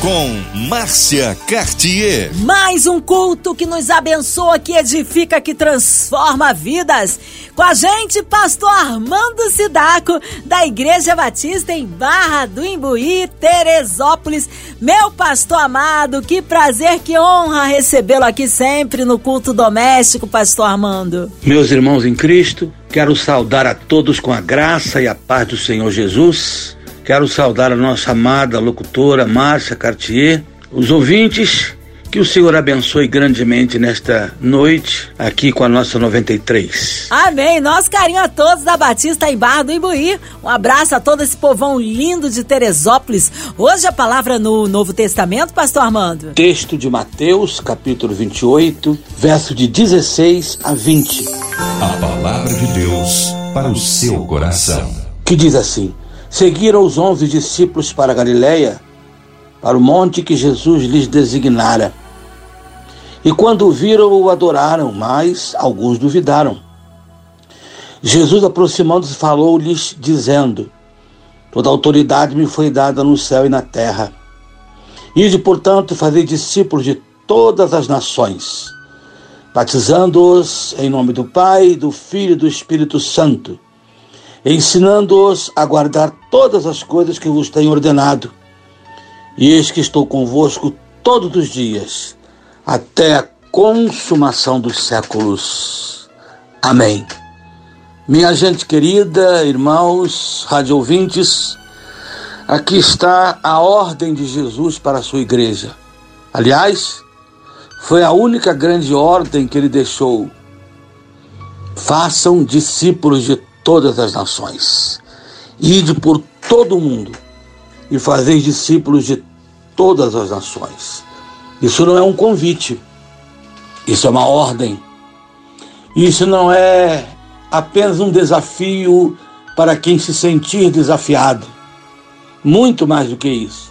Com Márcia Cartier. Mais um culto que nos abençoa, que edifica, que transforma vidas. Com a gente, pastor Armando Sidaco, da Igreja Batista em Barra do Imbuí, Teresópolis. Meu pastor amado, que prazer, que honra recebê-lo aqui sempre no culto doméstico, pastor Armando. Meus irmãos em Cristo, quero saudar a todos com a graça e a paz do Senhor Jesus. Quero saudar a nossa amada locutora Márcia Cartier, os ouvintes, que o Senhor abençoe grandemente nesta noite, aqui com a nossa 93. Amém. Nosso carinho a todos da Batista em Barra do Imbuí. Um abraço a todo esse povão lindo de Teresópolis. Hoje a palavra no Novo Testamento, pastor Armando. Texto de Mateus, capítulo 28, verso de 16 a 20. A palavra de Deus para o seu coração. Que diz assim: Seguiram os onze discípulos para Galiléia, para o monte que Jesus lhes designara. E quando o viram, o adoraram, mas alguns duvidaram. Jesus, aproximando-se, falou-lhes, dizendo: Toda autoridade me foi dada no céu e na terra. Ide, portanto, fazer discípulos de todas as nações, batizando-os em nome do Pai, do Filho e do Espírito Santo ensinando-os a guardar todas as coisas que vos tenho ordenado. E eis que estou convosco todos os dias, até a consumação dos séculos. Amém. Minha gente querida, irmãos, rádio ouvintes, aqui está a ordem de Jesus para a sua igreja. Aliás, foi a única grande ordem que ele deixou. Façam discípulos de todas as nações. Ide por todo o mundo e fazeis discípulos de todas as nações. Isso não é um convite, isso é uma ordem. Isso não é apenas um desafio para quem se sentir desafiado. Muito mais do que isso.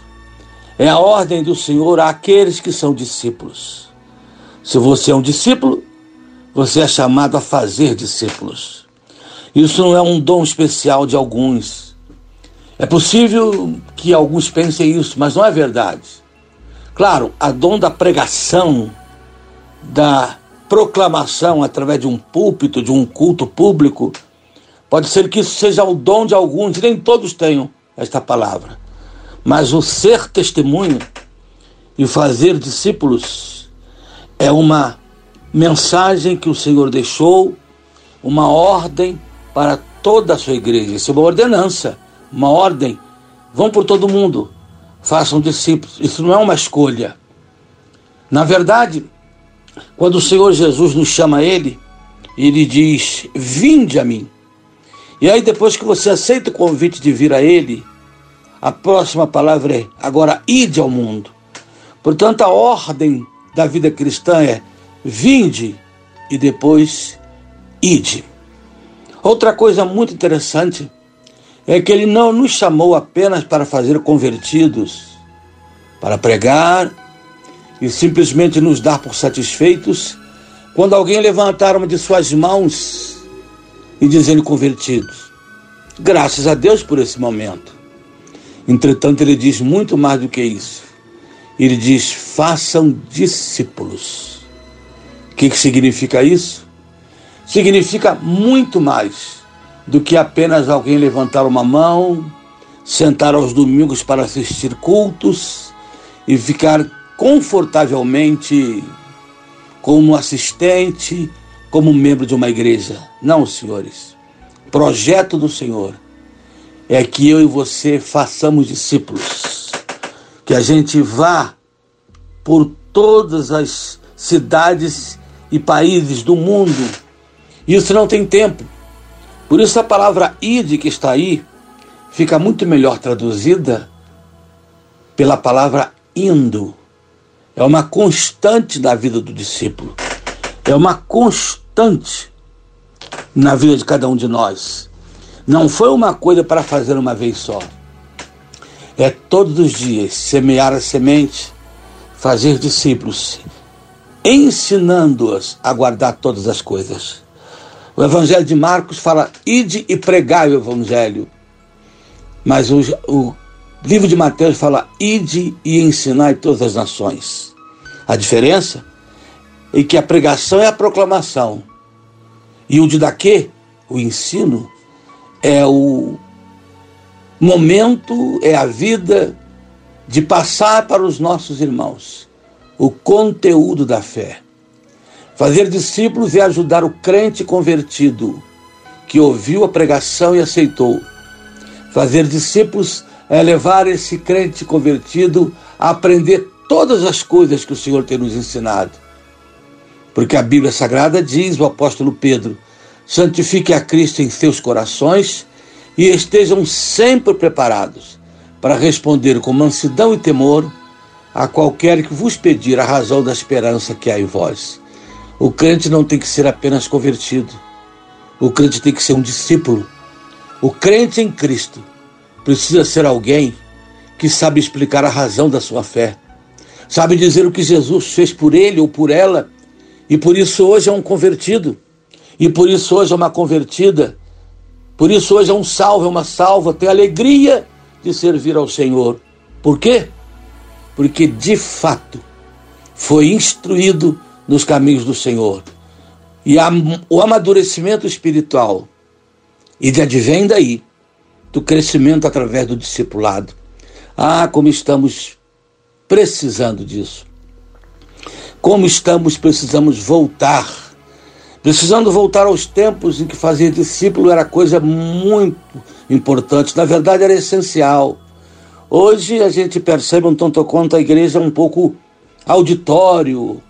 É a ordem do Senhor àqueles que são discípulos. Se você é um discípulo, você é chamado a fazer discípulos. Isso não é um dom especial de alguns. É possível que alguns pensem isso, mas não é verdade. Claro, a dom da pregação, da proclamação através de um púlpito, de um culto público, pode ser que isso seja o dom de alguns, nem todos tenham esta palavra. Mas o ser testemunho e fazer discípulos é uma mensagem que o Senhor deixou, uma ordem para toda a sua igreja. Isso é uma ordenança, uma ordem. Vão por todo mundo, façam discípulos. Isso não é uma escolha. Na verdade, quando o Senhor Jesus nos chama a Ele, Ele diz: Vinde a mim. E aí, depois que você aceita o convite de vir a Ele, a próxima palavra é: agora ide ao mundo. Portanto, a ordem da vida cristã é: vinde e depois ide. Outra coisa muito interessante é que ele não nos chamou apenas para fazer convertidos, para pregar e simplesmente nos dar por satisfeitos quando alguém levantar uma de suas mãos e dizendo convertidos. Graças a Deus por esse momento. Entretanto, ele diz muito mais do que isso. Ele diz: façam discípulos. O que, que significa isso? Significa muito mais do que apenas alguém levantar uma mão, sentar aos domingos para assistir cultos e ficar confortavelmente como assistente, como membro de uma igreja. Não, senhores. Projeto do Senhor é que eu e você façamos discípulos, que a gente vá por todas as cidades e países do mundo isso não tem tempo. Por isso a palavra ide que está aí fica muito melhor traduzida pela palavra indo. É uma constante na vida do discípulo. É uma constante na vida de cada um de nós. Não foi uma coisa para fazer uma vez só. É todos os dias semear a semente, fazer discípulos, ensinando-as a guardar todas as coisas. O Evangelho de Marcos fala: ide e pregai o Evangelho. Mas o, o livro de Mateus fala: ide e ensinai todas as nações. A diferença é que a pregação é a proclamação e o de daqui, o ensino, é o momento, é a vida de passar para os nossos irmãos o conteúdo da fé. Fazer discípulos é ajudar o crente convertido que ouviu a pregação e aceitou. Fazer discípulos é levar esse crente convertido a aprender todas as coisas que o Senhor tem nos ensinado. Porque a Bíblia Sagrada diz, o apóstolo Pedro, santifique a Cristo em seus corações e estejam sempre preparados para responder com mansidão e temor a qualquer que vos pedir a razão da esperança que há em vós. O crente não tem que ser apenas convertido. O crente tem que ser um discípulo. O crente em Cristo precisa ser alguém que sabe explicar a razão da sua fé, sabe dizer o que Jesus fez por ele ou por ela, e por isso hoje é um convertido, e por isso hoje é uma convertida, por isso hoje é um salvo, é uma salva, tem alegria de servir ao Senhor. Por quê? Porque de fato foi instruído nos caminhos do Senhor. E a, o amadurecimento espiritual, e de advém daí, do crescimento através do discipulado. Ah, como estamos precisando disso. Como estamos, precisamos voltar. Precisando voltar aos tempos em que fazer discípulo era coisa muito importante, na verdade era essencial. Hoje a gente percebe um tanto quanto a igreja é um pouco auditório,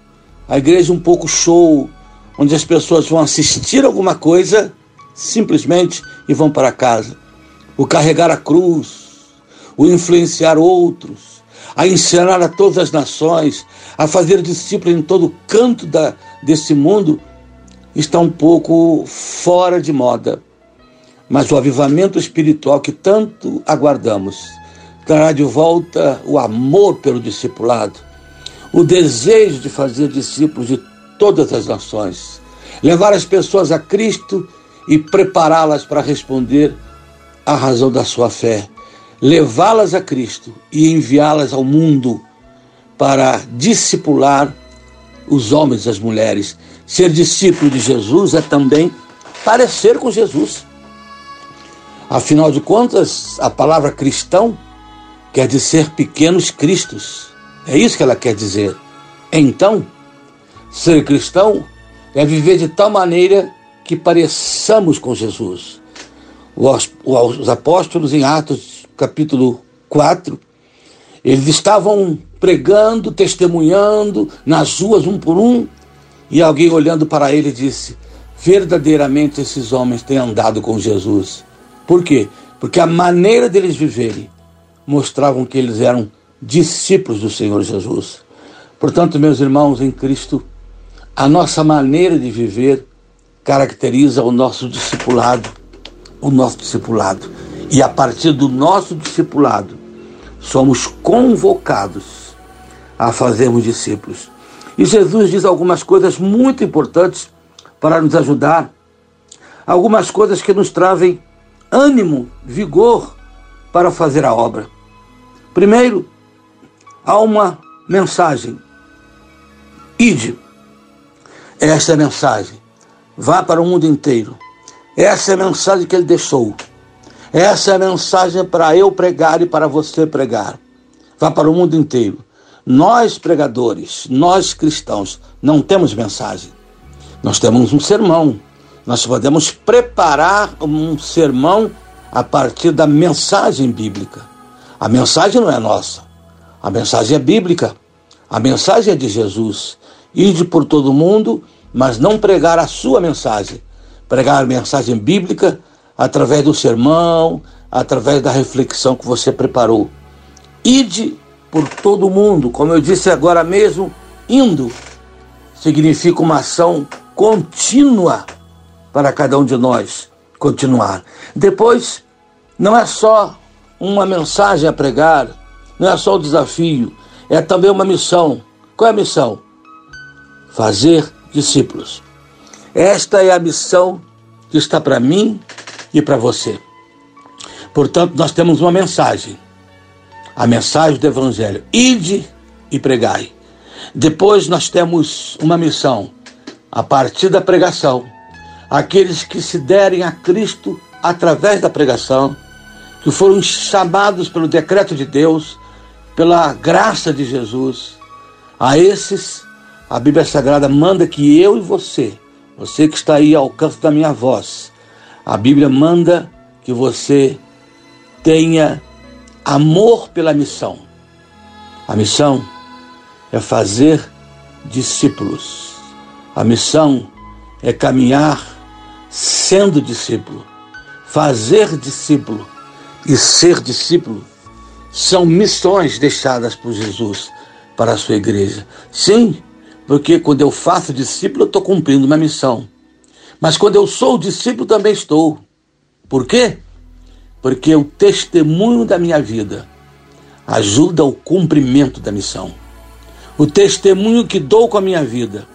a igreja é um pouco show, onde as pessoas vão assistir alguma coisa simplesmente e vão para casa. O carregar a cruz, o influenciar outros, a ensinar a todas as nações, a fazer discípulos em todo canto da, desse mundo, está um pouco fora de moda. Mas o avivamento espiritual que tanto aguardamos trará de volta o amor pelo discipulado, o desejo de fazer discípulos de todas as nações, levar as pessoas a Cristo e prepará-las para responder à razão da sua fé, levá-las a Cristo e enviá-las ao mundo para discipular os homens e as mulheres. Ser discípulo de Jesus é também parecer com Jesus. Afinal de contas, a palavra cristão quer dizer pequenos cristos. É isso que ela quer dizer. Então, ser cristão é viver de tal maneira que pareçamos com Jesus. Os apóstolos, em Atos capítulo 4, eles estavam pregando, testemunhando nas ruas um por um, e alguém olhando para ele disse: Verdadeiramente esses homens têm andado com Jesus. Por quê? Porque a maneira deles viverem mostravam que eles eram discípulos do Senhor Jesus. Portanto, meus irmãos em Cristo, a nossa maneira de viver caracteriza o nosso discipulado, o nosso discipulado. E a partir do nosso discipulado, somos convocados a fazermos discípulos. E Jesus diz algumas coisas muito importantes para nos ajudar, algumas coisas que nos trazem ânimo, vigor para fazer a obra. Primeiro, há uma mensagem. Ide. Essa é a mensagem. Vá para o mundo inteiro. Essa é a mensagem que ele deixou. Essa é a mensagem para eu pregar e para você pregar. Vá para o mundo inteiro. Nós, pregadores, nós cristãos, não temos mensagem. Nós temos um sermão. Nós podemos preparar um sermão a partir da mensagem bíblica. A mensagem não é nossa. A mensagem é bíblica. A mensagem é de Jesus. Ide por todo mundo, mas não pregar a sua mensagem. Pregar a mensagem bíblica através do sermão, através da reflexão que você preparou. Ide por todo mundo, como eu disse agora mesmo, indo significa uma ação contínua para cada um de nós continuar. Depois, não é só uma mensagem a pregar, não é só o desafio, é também uma missão. Qual é a missão? fazer discípulos. Esta é a missão que está para mim e para você. Portanto, nós temos uma mensagem. A mensagem do Evangelho. Ide e pregai. Depois nós temos uma missão. A partir da pregação, aqueles que se derem a Cristo através da pregação, que foram chamados pelo decreto de Deus, pela graça de Jesus, a esses a Bíblia Sagrada manda que eu e você, você que está aí ao alcance da minha voz, a Bíblia manda que você tenha amor pela missão. A missão é fazer discípulos. A missão é caminhar sendo discípulo. Fazer discípulo e ser discípulo são missões deixadas por Jesus para a sua igreja. Sim, porque quando eu faço discípulo, eu estou cumprindo uma missão. Mas quando eu sou discípulo, também estou. Por quê? Porque o testemunho da minha vida ajuda o cumprimento da missão. O testemunho que dou com a minha vida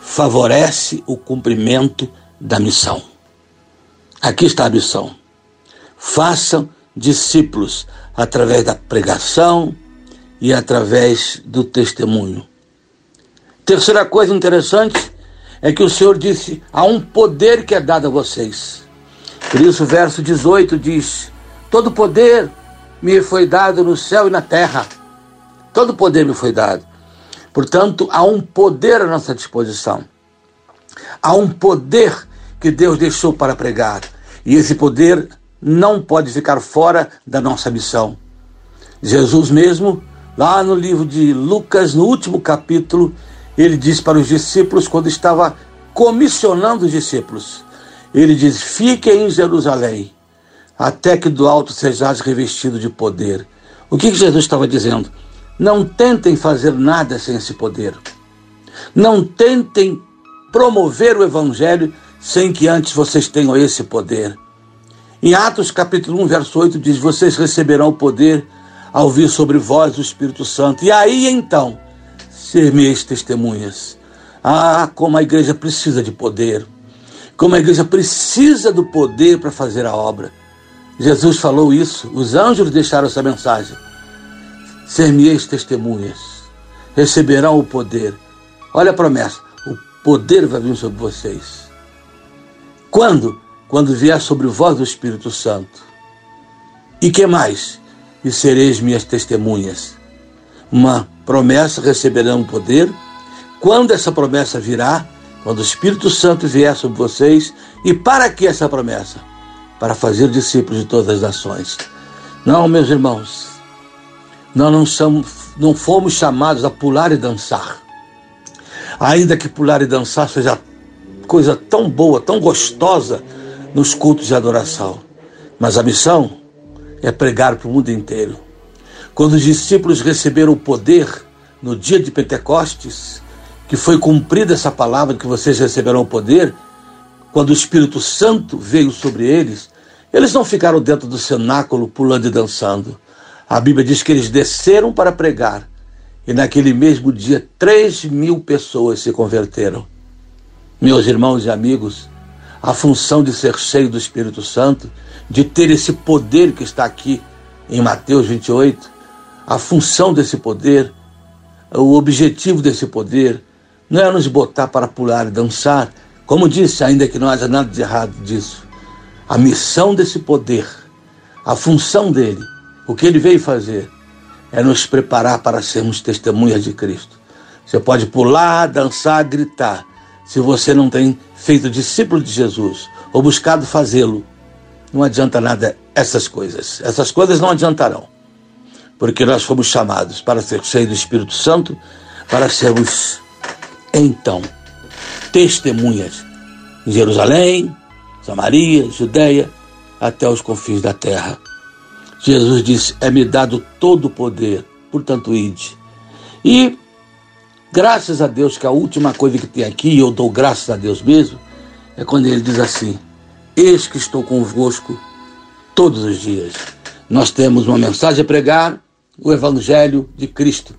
favorece o cumprimento da missão. Aqui está a missão. Façam discípulos através da pregação e através do testemunho. Terceira coisa interessante é que o Senhor disse: há um poder que é dado a vocês. Por isso, o verso 18 diz: Todo poder me foi dado no céu e na terra. Todo poder me foi dado. Portanto, há um poder à nossa disposição. Há um poder que Deus deixou para pregar. E esse poder não pode ficar fora da nossa missão. Jesus mesmo, lá no livro de Lucas, no último capítulo, ele diz para os discípulos, quando estava comissionando os discípulos, ele diz: Fiquem em Jerusalém, até que do alto sejais revestido de poder. O que Jesus estava dizendo? Não tentem fazer nada sem esse poder. Não tentem promover o evangelho sem que antes vocês tenham esse poder. Em Atos capítulo 1, verso 8 diz: "Vocês receberão o poder ao vir sobre vós o Espírito Santo". E aí então, ser meus testemunhas. Ah, como a igreja precisa de poder. Como a igreja precisa do poder para fazer a obra. Jesus falou isso, os anjos deixaram essa mensagem ser-me-eis testemunhas, receberão o poder. Olha a promessa: o poder vai vir sobre vocês. Quando? Quando vier sobre vós o Espírito Santo. E que mais? E sereis minhas testemunhas. Uma promessa, receberão poder. Quando essa promessa virá, quando o Espírito Santo vier sobre vocês, e para que essa promessa? Para fazer discípulos de todas as nações. Não, meus irmãos, nós não, somos, não fomos chamados a pular e dançar. Ainda que pular e dançar seja coisa tão boa, tão gostosa nos cultos de adoração. Mas a missão é pregar para o mundo inteiro. Quando os discípulos receberam o poder no dia de Pentecostes, que foi cumprida essa palavra que vocês receberão o poder, quando o Espírito Santo veio sobre eles, eles não ficaram dentro do cenáculo pulando e dançando. A Bíblia diz que eles desceram para pregar e naquele mesmo dia três mil pessoas se converteram. Meus irmãos e amigos, a função de ser cheio do Espírito Santo, de ter esse poder que está aqui em Mateus 28, a função desse poder, o objetivo desse poder, não é nos botar para pular e dançar, como disse, ainda que não haja nada de errado disso. A missão desse poder, a função dele, o que ele veio fazer é nos preparar para sermos testemunhas de Cristo. Você pode pular, dançar, gritar. Se você não tem feito discípulo de Jesus ou buscado fazê-lo, não adianta nada essas coisas. Essas coisas não adiantarão. Porque nós fomos chamados para ser cheios do Espírito Santo, para sermos, então, testemunhas em Jerusalém, Samaria, Judéia, até os confins da terra. Jesus disse: É-me dado todo o poder, portanto, ide. E graças a Deus, que a última coisa que tem aqui, e eu dou graças a Deus mesmo, é quando ele diz assim: Eis que estou convosco todos os dias. Nós temos uma mensagem a pregar, o Evangelho de Cristo.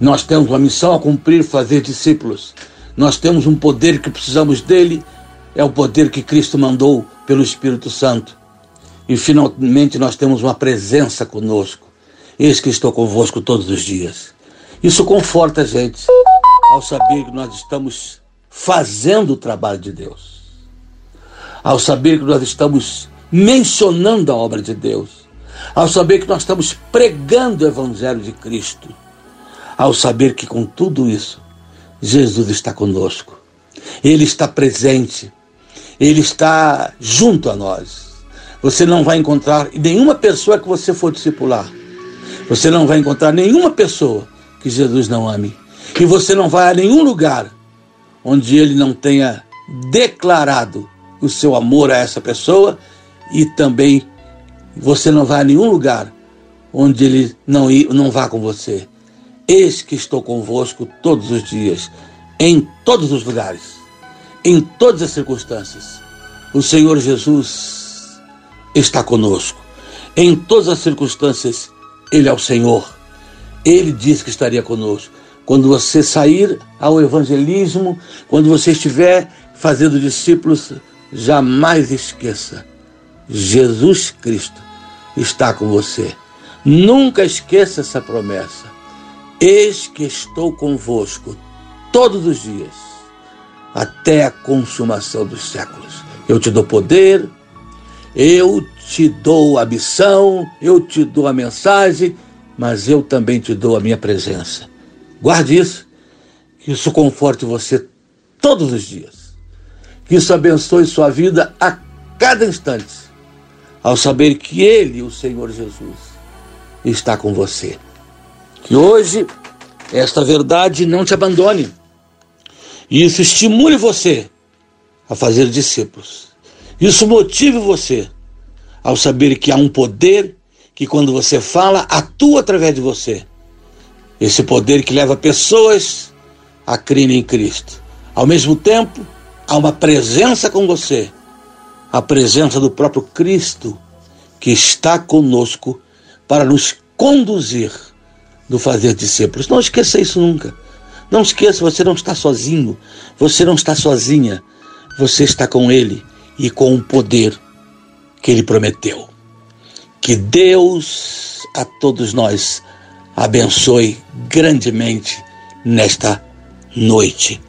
Nós temos uma missão a cumprir, fazer discípulos. Nós temos um poder que precisamos dele, é o poder que Cristo mandou pelo Espírito Santo. E finalmente nós temos uma presença conosco. Eis que estou convosco todos os dias. Isso conforta a gente ao saber que nós estamos fazendo o trabalho de Deus. Ao saber que nós estamos mencionando a obra de Deus. Ao saber que nós estamos pregando o Evangelho de Cristo. Ao saber que com tudo isso, Jesus está conosco. Ele está presente. Ele está junto a nós. Você não vai encontrar nenhuma pessoa que você for discipular. Você não vai encontrar nenhuma pessoa que Jesus não ame. E você não vai a nenhum lugar onde ele não tenha declarado o seu amor a essa pessoa e também você não vai a nenhum lugar onde ele não, não vá com você. Eis que estou convosco todos os dias, em todos os lugares, em todas as circunstâncias. O Senhor Jesus está conosco. Em todas as circunstâncias, Ele é o Senhor. Ele disse que estaria conosco. Quando você sair ao evangelismo, quando você estiver fazendo discípulos, jamais esqueça: Jesus Cristo está com você. Nunca esqueça essa promessa. Eis que estou convosco todos os dias, até a consumação dos séculos. Eu te dou poder, eu te dou a missão, eu te dou a mensagem, mas eu também te dou a minha presença. Guarde isso, que isso conforte você todos os dias. Que isso abençoe sua vida a cada instante, ao saber que Ele, o Senhor Jesus, está com você. Que hoje esta verdade não te abandone. E isso estimule você a fazer discípulos. Isso motive você ao saber que há um poder que, quando você fala, atua através de você esse poder que leva pessoas a crerem em Cristo. Ao mesmo tempo, há uma presença com você, a presença do próprio Cristo que está conosco para nos conduzir no fazer discípulos. Não esqueça isso nunca. Não esqueça, você não está sozinho, você não está sozinha, você está com Ele e com o poder que Ele prometeu. Que Deus a todos nós abençoe grandemente nesta noite.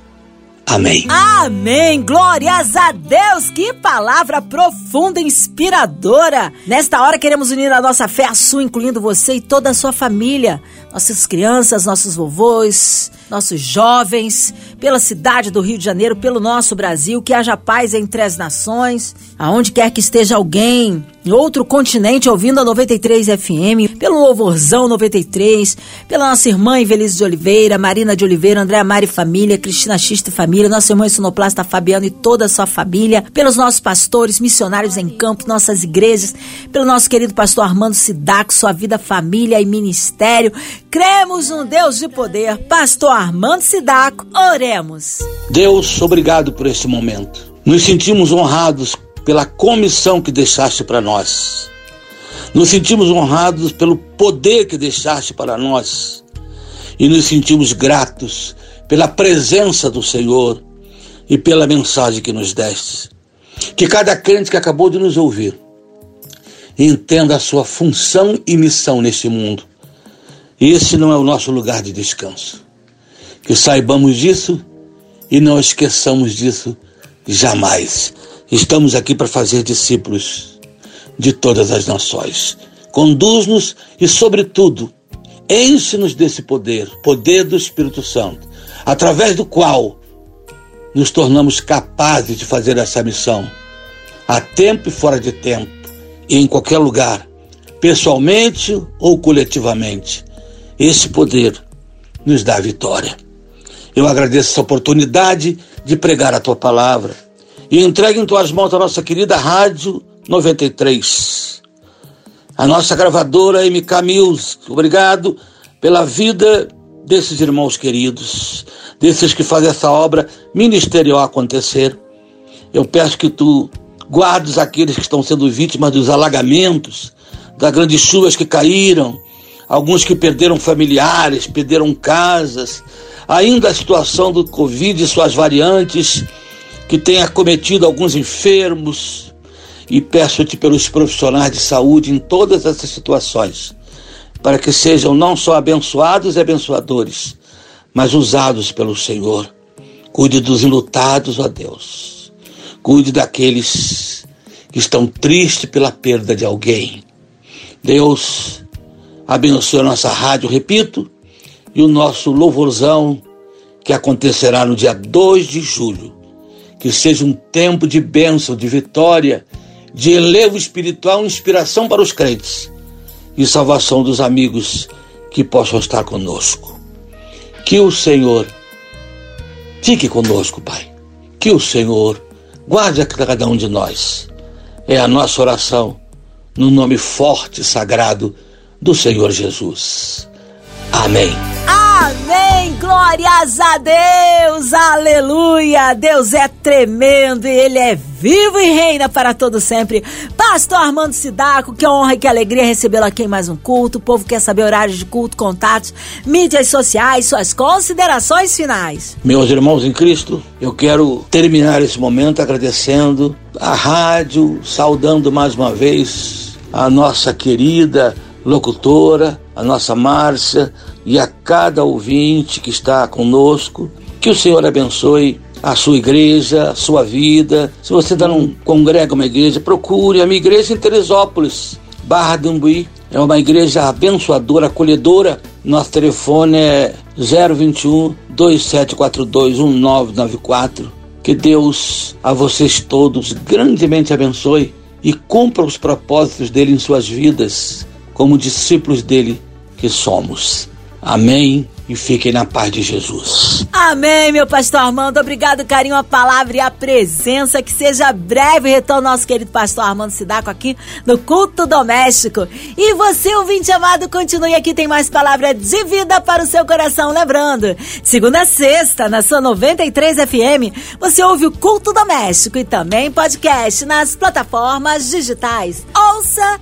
Amém. Amém. Glórias a Deus. Que palavra profunda e inspiradora. Nesta hora queremos unir a nossa fé à sua, incluindo você e toda a sua família, nossas crianças, nossos vovôs, nossos jovens, pela cidade do Rio de Janeiro, pelo nosso Brasil, que haja paz entre as nações, aonde quer que esteja alguém em outro continente ouvindo a 93 FM, pelo Louvorzão 93, pela nossa irmã Invelise de Oliveira, Marina de Oliveira, Andréa Mari Família, Cristina Xista e Família, nossa irmã Sonoplasta Fabiano e toda a sua família, pelos nossos pastores, missionários em campo, nossas igrejas, pelo nosso querido pastor Armando Sidaco, sua vida, família e ministério. Cremos um Deus de poder. Pastor Armando Sidaco, oremos. Deus, obrigado por esse momento. Nos sentimos honrados pela comissão que deixaste para nós. Nos sentimos honrados pelo poder que deixaste para nós. E nos sentimos gratos pela presença do Senhor e pela mensagem que nos deste. Que cada crente que acabou de nos ouvir entenda a sua função e missão neste mundo. Esse não é o nosso lugar de descanso. Que saibamos disso e não esqueçamos disso jamais. Estamos aqui para fazer discípulos de todas as nações. Conduz-nos e, sobretudo, enche-nos desse poder, poder do Espírito Santo, através do qual nos tornamos capazes de fazer essa missão, a tempo e fora de tempo, e em qualquer lugar, pessoalmente ou coletivamente. Esse poder nos dá vitória. Eu agradeço essa oportunidade de pregar a tua palavra e entregue em tuas mãos a nossa querida Rádio 93, a nossa gravadora MK Music. Obrigado pela vida desses irmãos queridos, desses que fazem essa obra ministerial acontecer. Eu peço que tu guardes aqueles que estão sendo vítimas dos alagamentos, das grandes chuvas que caíram, alguns que perderam familiares, perderam casas, ainda a situação do Covid e suas variantes, que tem acometido alguns enfermos, e peço-te pelos profissionais de saúde em todas essas situações, para que sejam não só abençoados e abençoadores, mas usados pelo Senhor. Cuide dos enlutados, ó Deus. Cuide daqueles que estão tristes pela perda de alguém. Deus, abençoe a nossa rádio, repito, e o nosso louvorzão que acontecerá no dia 2 de julho. Que seja um tempo de bênção, de vitória, de elevo espiritual, inspiração para os crentes e salvação dos amigos que possam estar conosco. Que o Senhor fique conosco, Pai. Que o Senhor guarde a cada um de nós. É a nossa oração no nome forte e sagrado do Senhor Jesus. Amém. Amém. Glórias a Deus. Aleluia. Deus é tremendo e ele é vivo e reina para todo sempre. Pastor Armando Sidaco, que honra e que alegria recebê-lo aqui em mais um culto. O povo quer saber horários de culto, contatos, mídias sociais, suas considerações finais. Meus irmãos em Cristo, eu quero terminar esse momento agradecendo a rádio, saudando mais uma vez a nossa querida locutora, a nossa Márcia e a cada ouvinte que está conosco. Que o Senhor abençoe a sua igreja, a sua vida. Se você ainda não congrega uma igreja, procure a minha igreja em Teresópolis, Barra do Umbuí. É uma igreja abençoadora, acolhedora. Nosso telefone é 021 2742 1994. Que Deus a vocês todos grandemente abençoe e cumpra os propósitos dele em suas vidas como discípulos dele que somos. Amém. E fiquem na paz de Jesus. Amém, meu pastor Armando. Obrigado, carinho, a palavra e a presença. Que seja breve o retorno nosso querido pastor Armando Sidaco aqui no Culto Doméstico. E você, ouvinte amado, continue aqui, tem mais palavra de vida para o seu coração. Lembrando, segunda a sexta, na sua 93 FM, você ouve o Culto Doméstico e também podcast nas plataformas digitais. Ouça